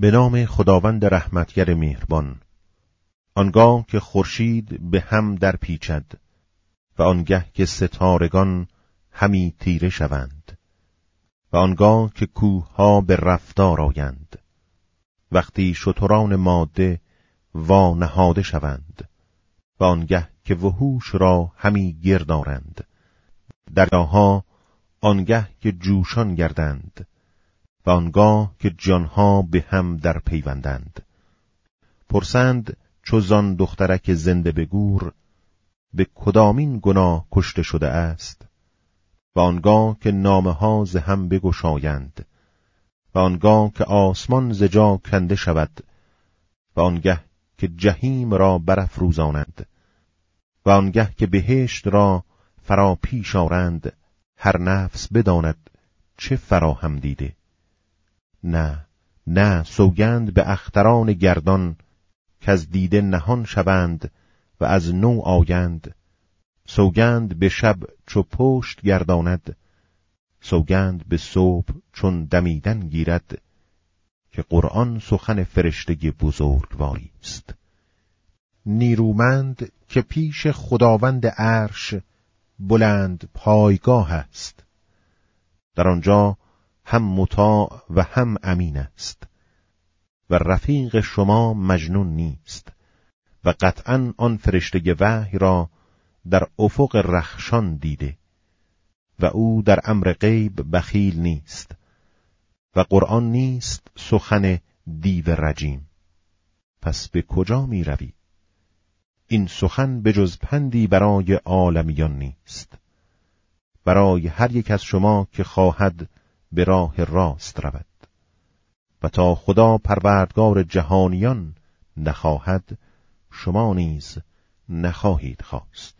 به نام خداوند رحمتگر مهربان. آنگاه که خورشید به هم در پیچد و آنگه که ستارگان همی تیره شوند و آنگاه که کوه ها به رفتار آیند. وقتی شتران ماده وا نهاده شوند و آنگه که وحوش را همی گردارند. دریاها آنگه که جوشان گردند و آنگاه که جانها به هم در پیوندند. پرسند چوزان دخترک زنده به گور به کدامین گناه کشته شده است؟ و آنگاه که نامه ها ز هم بگشایند و آنگاه که آسمان زجا کنده شود و آنگه که جهیم را برافروزانند و آنگه که بهشت را فرا پیش آرند هر نفس بداند چه فراهم دیده. نه نه سوگند به اختران گردان که از دیده نهان شوند و از نو آیند. سوگند به شب چو پشت گرداند سوگند به صبح چون دمیدن گیرد که قرآن سخن فرشته بزرگواری است. نیرومند که پیش خداوند عرش بلند پایگاه است. در آنجا هم مطاع و هم امین است. و رفیق شما مجنون نیست. و قطعا آن فرشته وحی را در افق رخشان دیده. و او در امر غیب بخیل نیست. و قرآن نیست سخن دیو رجیم. پس به کجا می روی؟ این سخن به جز پندی برای عالمیان نیست. برای هر یک از شما که خواهد به راه راست رود. و تا خدا پروردگار جهانیان نخواهد شما نیز نخواهید خواست.